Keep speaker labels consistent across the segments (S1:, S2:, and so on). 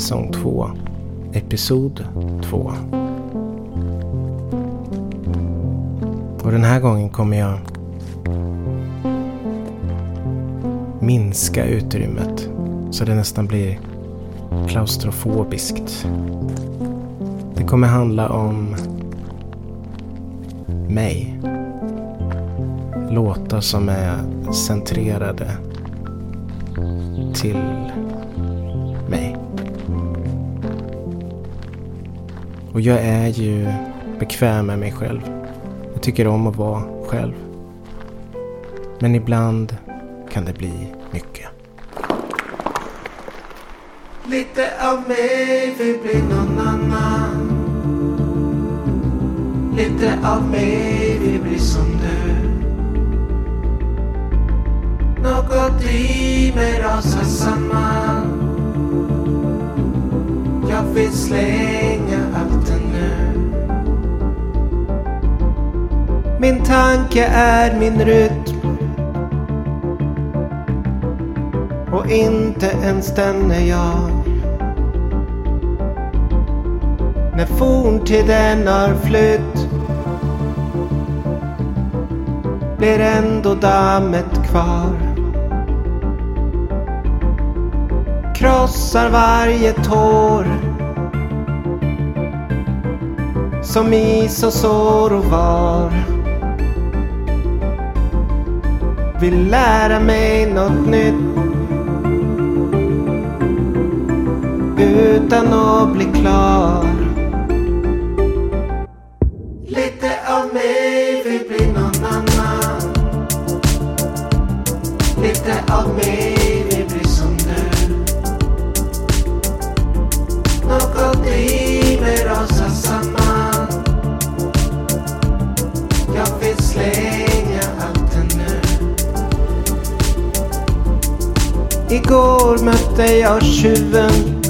S1: säsong 2, episod 2. Och den här gången kommer jag minska utrymmet så det nästan blir klaustrofobiskt. Det kommer handla om mig. Låtar som är centrerade till Och jag är ju bekväm med mig själv. Jag tycker om att vara själv. Men ibland kan det bli mycket.
S2: Lite av mig vill bli någon annan. Lite av mig vill bli som du. Något i mig rasar samman. Jag vill slänga Min tanke är min rytm. Och inte ens den är jag. När forntiden har flytt blir ändå dammet kvar. Krossar varje tår som is och sår och var. Vill lära mig något nytt utan att bli klar. Igår mötte jag tjuven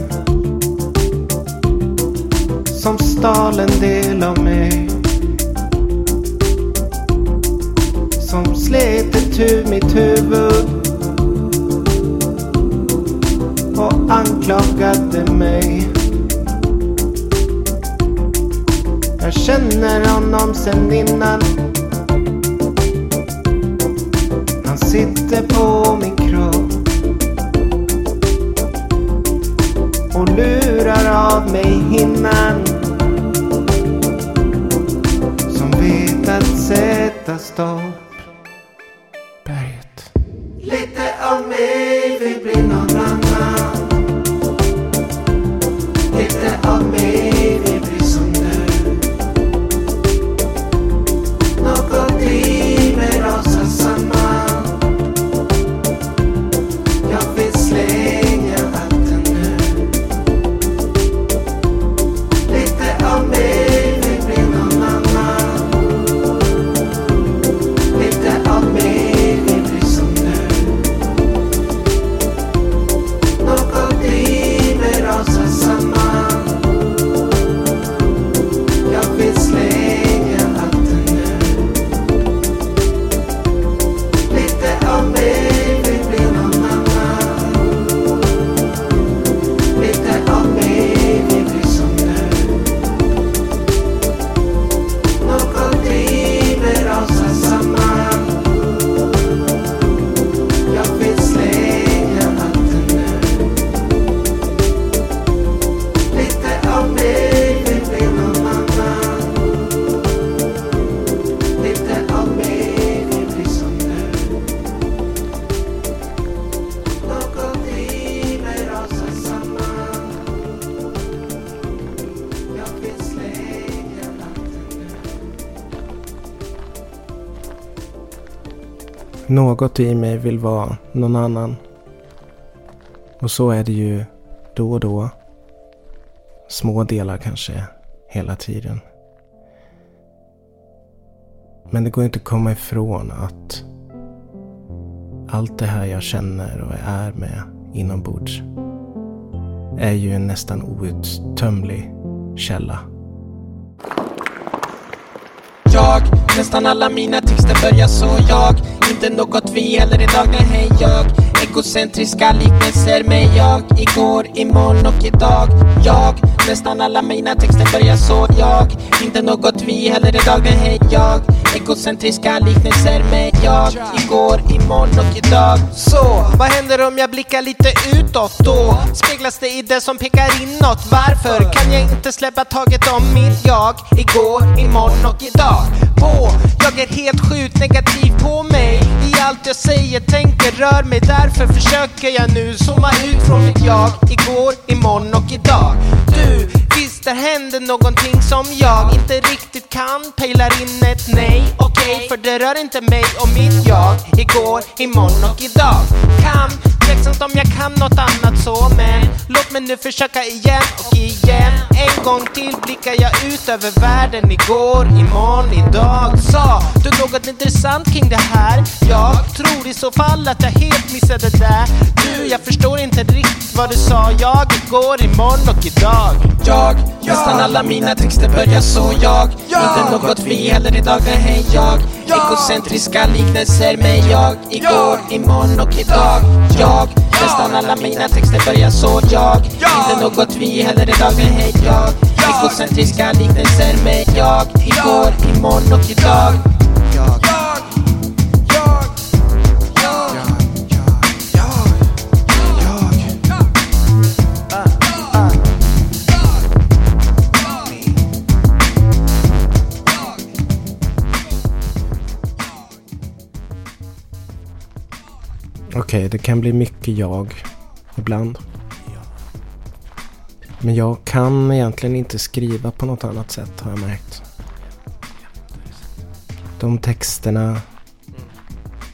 S2: som stal en del av mig. Som slet itu mitt huvud och anklagade mig. Jag känner honom sen innan. Han sitter på min av mig hinnan som vet att sätta stopp. Något i mig vill
S1: vara någon annan. Och så är det ju då och då. Små delar kanske hela tiden. Men det går inte att komma ifrån att allt det här jag känner och är med inombords är ju en nästan outtömlig källa.
S3: Jag, nästan alla mina texter börjar så jag inte något vi gäller idag, nej hej jag.
S1: Egocentriska liknelser med jag. Igår, imorgon och idag. Jag, nästan alla mina texter börjar så. Jag, inte något vi heller idag nej hej jag, egocentriska liknelser med jag. Igår, imorgon och idag. Så, vad händer om jag blickar lite utåt då? Speglas det i det som pekar inåt? Varför kan jag inte släppa taget om mitt jag? Igår, imorgon och idag. På, jag är helt sjukt negativ på mig. I allt jag säger, tänker, rör mig. Därför försöker jag nu zooma ut från mitt jag. Igår, imorgon och idag. Du, där händer någonting som jag inte riktigt kan. Pejlar in ett nej, okej För det rör inte mig och mitt jag. Igår, imorgon och idag. Kan, tveksamt om jag kan något annat så Men låt mig nu försöka igen och igen. En gång till blickar jag ut över världen Igår, imorgon, idag. Sa du något intressant kring det här? Jag tror i så fall att jag helt missade det där. Du, jag förstår inte riktigt vad du sa. Jag, igår, imorgon och idag. Jag, nästan alla mina texter börjar så. Jag Inte något vi heller idag, nej hej jag Egocentriska liknelser med jag. Igår, imorgon och idag. Jag, nästan alla mina texter börjar så jag. Inte något? Vi heller idag, nej hej jag. Egocentriska liknelser med jag. Igår, imorgon och idag
S2: Okej, det kan bli mycket jag ibland. Men jag kan egentligen inte skriva på något annat sätt har jag märkt. De texterna,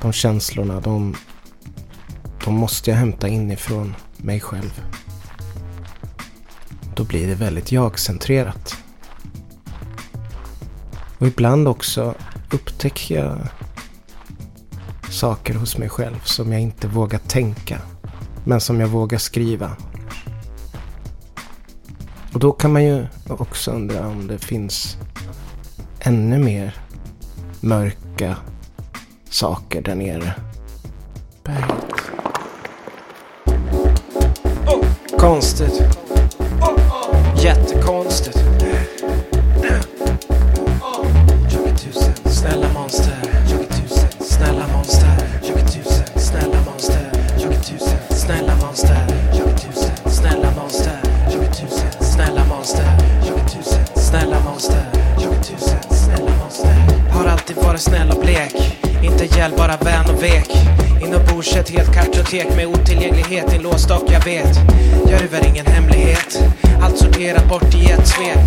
S2: de känslorna, de, de måste jag hämta inifrån mig själv. Då blir det väldigt jag-centrerat. Och ibland också upptäcker jag saker hos mig själv som jag inte vågar tänka. Men som jag vågar skriva. Och då kan man ju också undra om det finns ännu mer mörka saker där nere. Berget. Konstigt. Jättekonstigt. Inte bara vän och vek. Inombords ett helt kartotek med otillgänglighet inlåst och jag vet. Jag river ingen hemlighet. Allt sorterat bort i ett svep.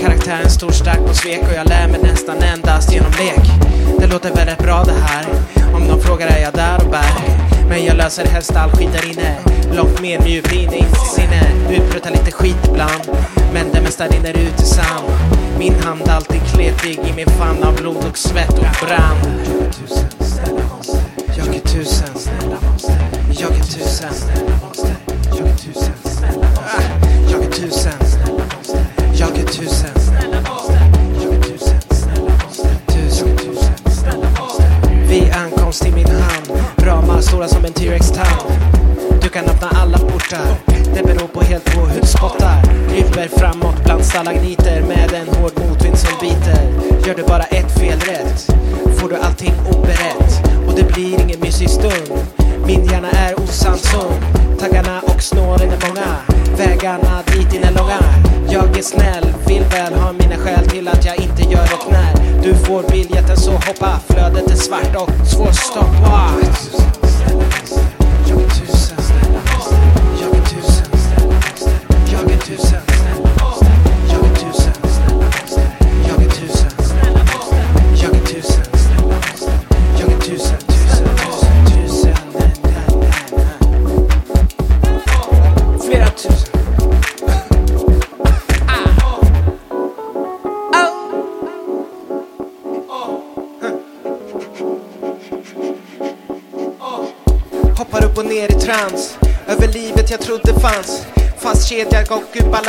S2: Karaktären stor, stark på svek och jag lär mig nästan endast genom lek. Det låter väldigt bra det här. Om någon frågar är jag där och bär. Men jag löser helst all skit där inne. Långt mer mjuk in till sinne. Utbrutar lite skit ibland. Men det mesta rinner ut i sand. Min hand alltid kletig i min famn av blod och svett och brand. Jag är tusen snälla monster. Jag är tusen snälla monster. Jag är tusen snälla monster. Jag är tusen snälla monster. Jag är tusen snälla monster. Jag är tusen snälla monster. Tusen, tusen snälla monster. Vid ankomst till min hamn. Ramar stora som en T-Rex-tand. Du kan öppna alla portar. Det beror på helt på hur du spottar. Kryper framåt bland stalagniter med en hård motvind som biter. Gör du bara ett fel rätt får du allting oberett. Det blir ingen mysig stund. Min hjärna är osant. Taggarna och snåren är många. Vägarna dit in är långa. Jag är snäll, vill väl ha mina skäl till att jag inte gör och när. Du får biljetten så hoppa. Flödet är svart och svårstoppat.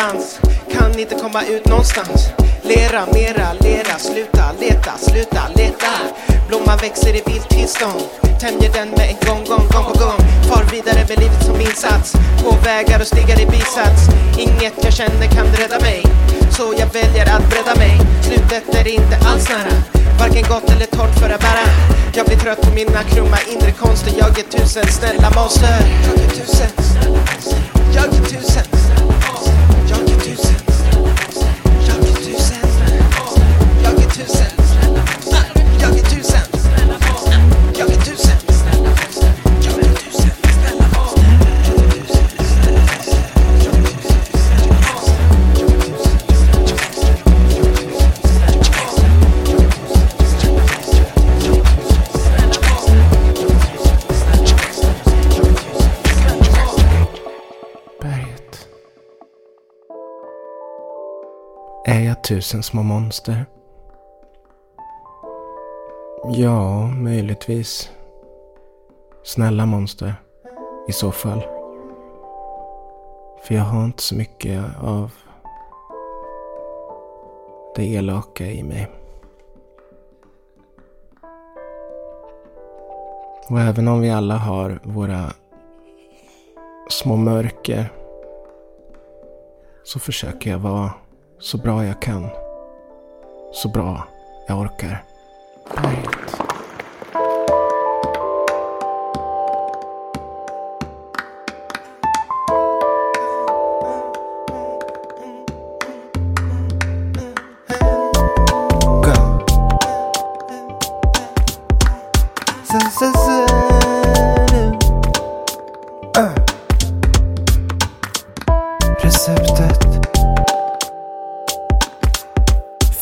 S2: Dans Kan inte komma ut någonstans. Lera, mera, lera, sluta leta, sluta leta.
S1: Blomman växer i vilt tillstånd Tämjer den med en gång, gång, gång på gång. Far vidare med livet som insats. På vägar och stigar i bisats. Inget jag känner kan rädda mig. Så jag väljer att bredda mig. Slutet är inte alls nära. Varken gott eller torrt för att bära. Jag blir trött på mina krumma inre konster. Jag är tusen snälla monster. Jag är tusen Jag är tusen tusen
S2: små monster? Ja, möjligtvis. Snälla monster. I så fall. För jag har inte så mycket av det elaka i mig. Och även om vi alla har våra små mörker så försöker jag vara så bra jag kan. Så bra jag orkar. Bye.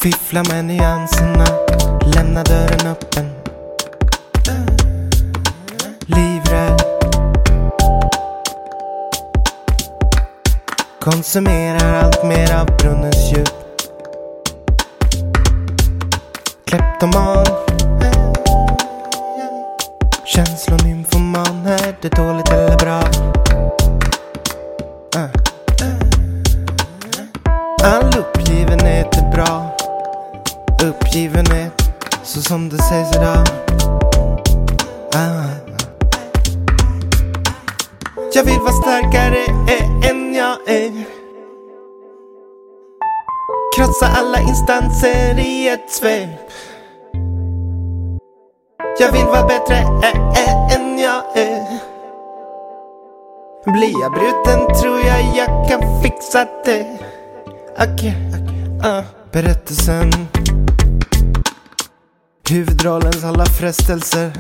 S2: Fiffla med nyanserna Lämna dörren öppen. Livrädd Konsumerar allt mer av brunnens djup. Kleptoman Känslonymfoman Är det dåligt eller Blir jag bruten tror jag jag kan fixa det. Okej, uh. Berättelsen. Huvudrollens alla frestelser.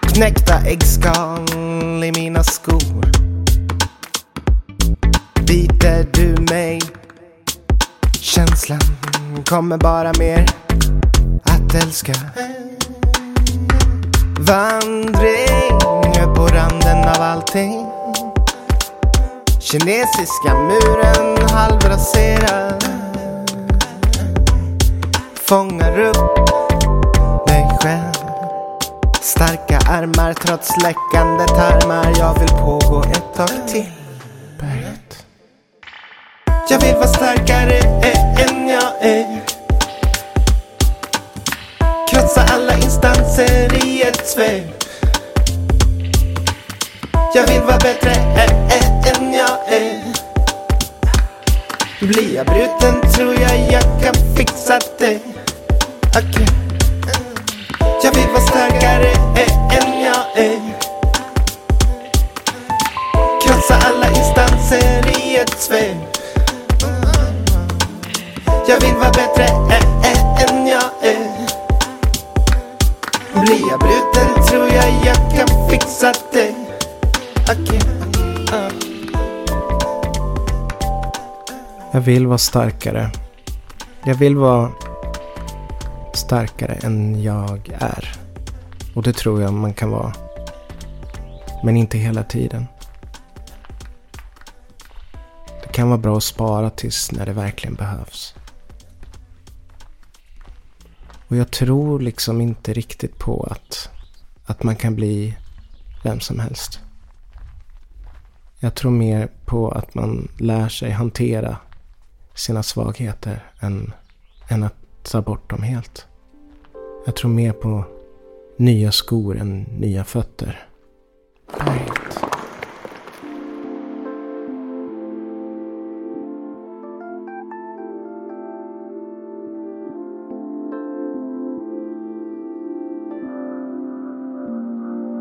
S2: Knäckta äggskal i mina skor. Biter du mig? Känslan kommer bara mer att älska. Vandring på randen av allting. Kinesiska muren halvraserad. Fångar upp mig själv. Starka armar trots läckande tarmar. Jag vill pågå ett tag till. Berget. Jag vill vara starkare än jag är. Krossa alla instanser i ett svep. Jag vill vara bättre än jag är. Blir jag bruten tror jag jag kan fixa det. Okay. Jag vill vara starkare än jag är. Krossa alla instanser i ett svep. Jag vill vara bättre än jag är. Blir jag bruten tror jag jag kan fixa det. Okay. Jag vill vara starkare. Jag vill vara starkare än jag är. Och det tror jag man kan vara. Men inte hela tiden. Det kan vara bra att spara tills när det verkligen behövs. Och jag tror liksom inte riktigt på att, att man kan bli vem som helst. Jag tror mer på att man lär sig hantera sina svagheter än, än att ta bort dem helt.
S1: Jag tror mer på nya skor än nya fötter. Right.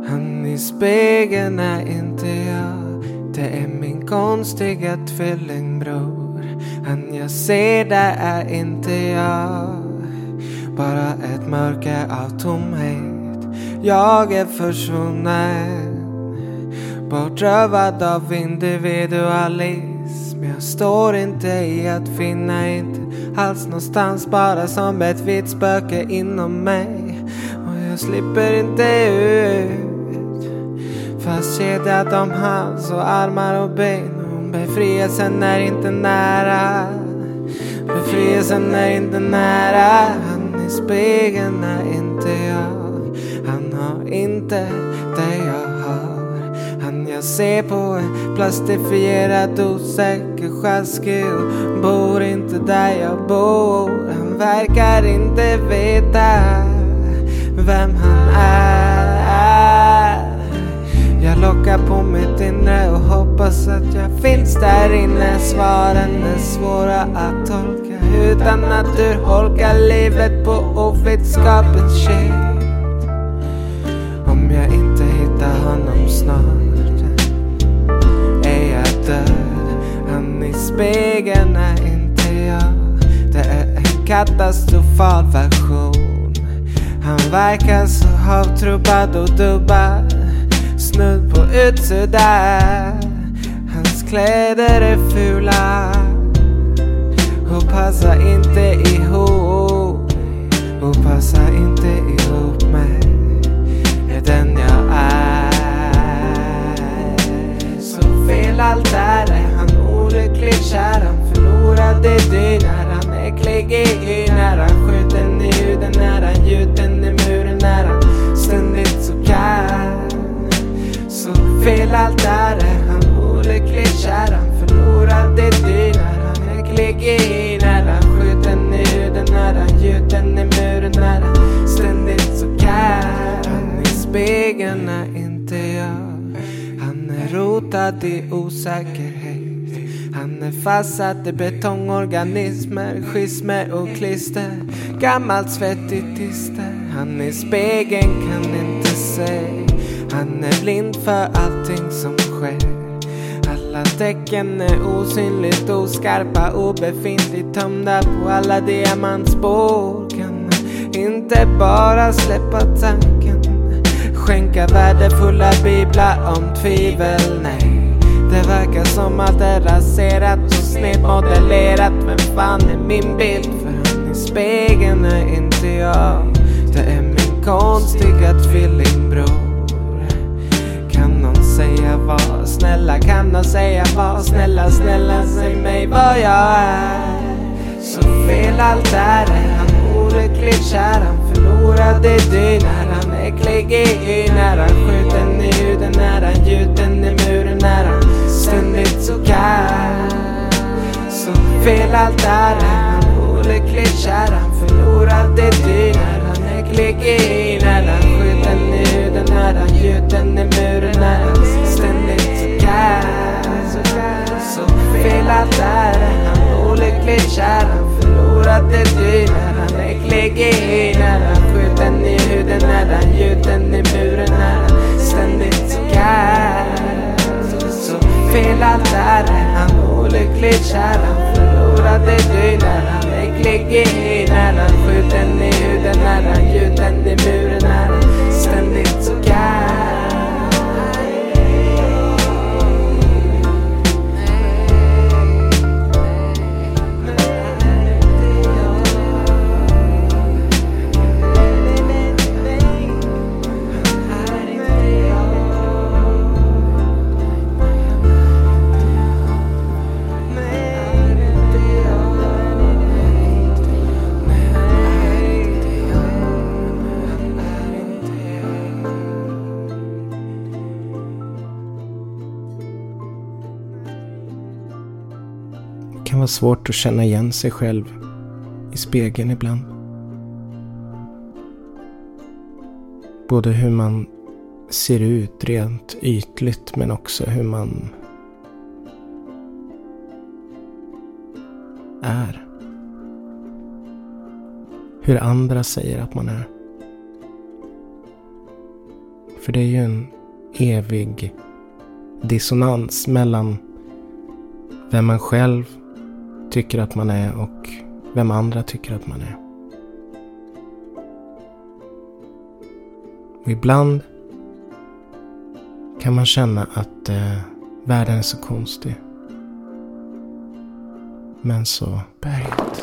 S2: Han i spegeln är inte jag Det är min konstiga tvillingbror han jag ser där är inte jag. Bara ett mörker av tomhet. Jag är försvunnen. Bortrövad av individualism. Jag står inte i att finna inte alls någonstans. Bara som ett vitt spöke inom mig. Och jag slipper inte ut. Fast kedjad om hals och armar och ben befrielsen är inte nära. Befrielsen är inte nära. Han i spegeln är inte jag. Han har inte det jag har. Han jag ser på är plastifierad osäker sjaskig och bor inte där jag bor. Han verkar inte veta vem han är jag lockar på mitt inre och hoppas att jag finns där inne. Svaren är svåra att tolka. Utan att urholka livet på ovetskapens shit Om jag inte hittar honom snart är jag död. Han i spegeln är inte jag. Det är en katastrofal version. Han verkar så avtrubbad och dubbad snudd på utsudda Hans kläder är fula och passar inte ihop. Och passar inte ihop med den jag är. Så fel allt är det, han olyckligt kär. Han förlorade det när han äcklig i när han skjuten i huden när han gjuten i muren när han ständigt så kär fel allt är Han olycklig kär Han förlorade det när han äcklig i När han skjuten i huden När han gjuten i muren När han ständigt så kär Han i spegeln är inte jag. Han är rotad i osäkerhet. Han är fastsatt i betongorganismer, schismer och klister. Gammalt svettigt tister Han i spegeln kan inte se han är blind för allting som sker. Alla tecken är osynligt oskarpa, obefintligt tömda på alla diamantspår Kan inte bara släppa tanken Skänka värdefulla biblar om tvivel, nej det verkar som att det är raserat och snedmodellerat. Men fan är min bild? För han i spegeln är inte jag. Det är min konstiga tvillingbror var. Snälla kan han säga vad? Snälla, snälla säg mig vad jag är. Så fel allt är det Han olyckligt kär. Han förlorade det när han äcklig i När han skjuten i huden När han gjuten i muren När han ständigt så kall Så fel allt är det Han olyckligt kär. Han förlorade det när han äcklig i fel allt är Han olyckligt kär Han förlorade det när han äcklig i När han skjuten i huden När han gjuten i muren När han ständigt så kär. Så fel allt är Han olyckligt kär Han förlorade det när han äcklig i När han skjuten i huden När han gjuten i muren När han ständigt så
S1: ha svårt att känna igen sig själv i spegeln ibland.
S2: Både hur man ser ut rent ytligt men också hur man är. Hur andra säger att man är. För det är ju en evig dissonans mellan vem man själv tycker att man är och vem andra tycker att man är. Och ibland kan man känna att eh, världen är så konstig. Men så berget.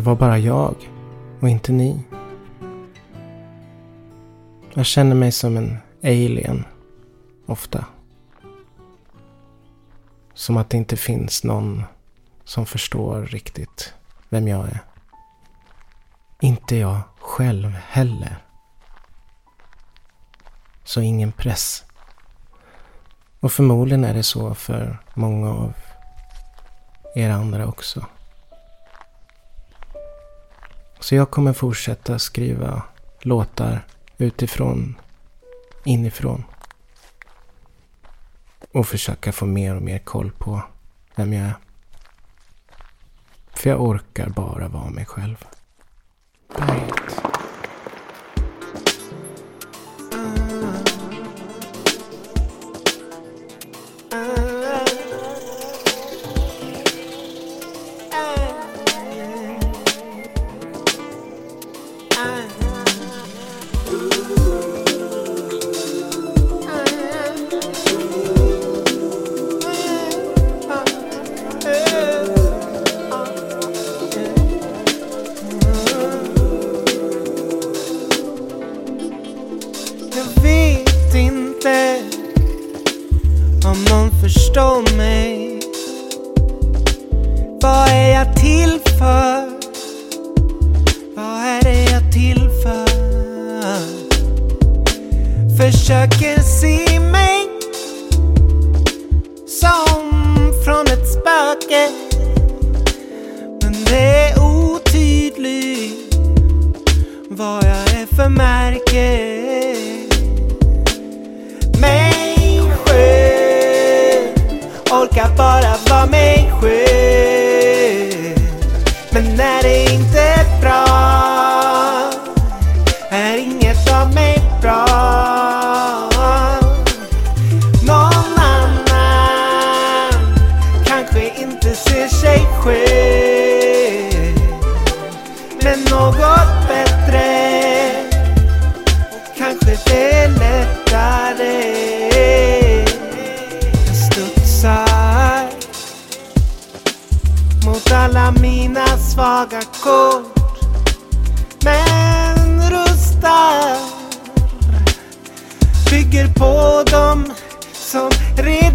S1: Det var bara jag och
S2: inte ni. Jag känner mig som en alien. Ofta. Som att det inte finns någon som förstår riktigt vem jag är. Inte jag själv heller. Så ingen press. Och förmodligen är det så för många av er andra också. Så jag kommer fortsätta skriva
S1: låtar utifrån, inifrån. Och försöka få mer och mer koll på vem jag är. För jag orkar bara vara mig själv.
S2: Bye. Försöker se mig som från ett spöke. Men det är otydligt vad jag är för märke. Mig själv Orkar bara vara mig själv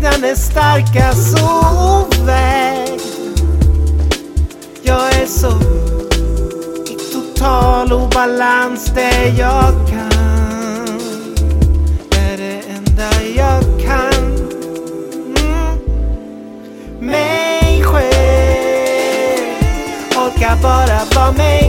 S2: redan är starka så oväg Jag är så i total obalans det jag kan. Är det enda jag kan. Mm. Mig själv. Orkar bara vara mig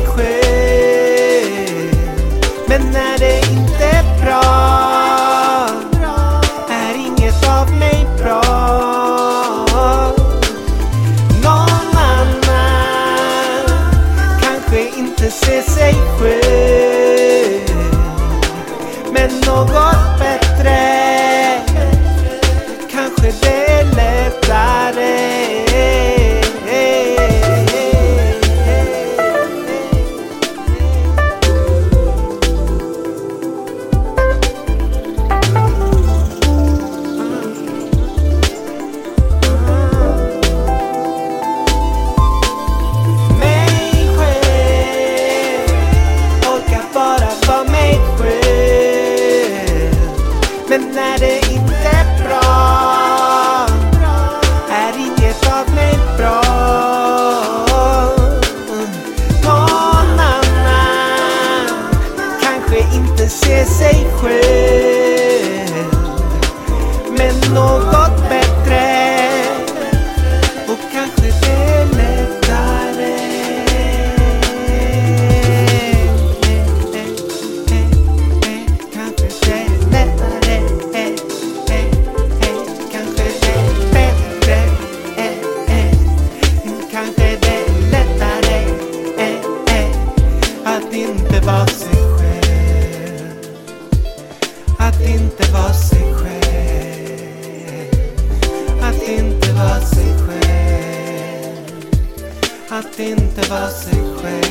S2: leva sig själv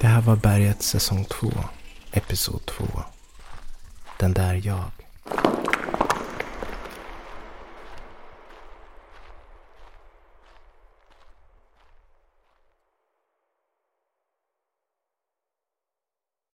S1: Det här var Berget säsong 2, episod 2. Den där jag.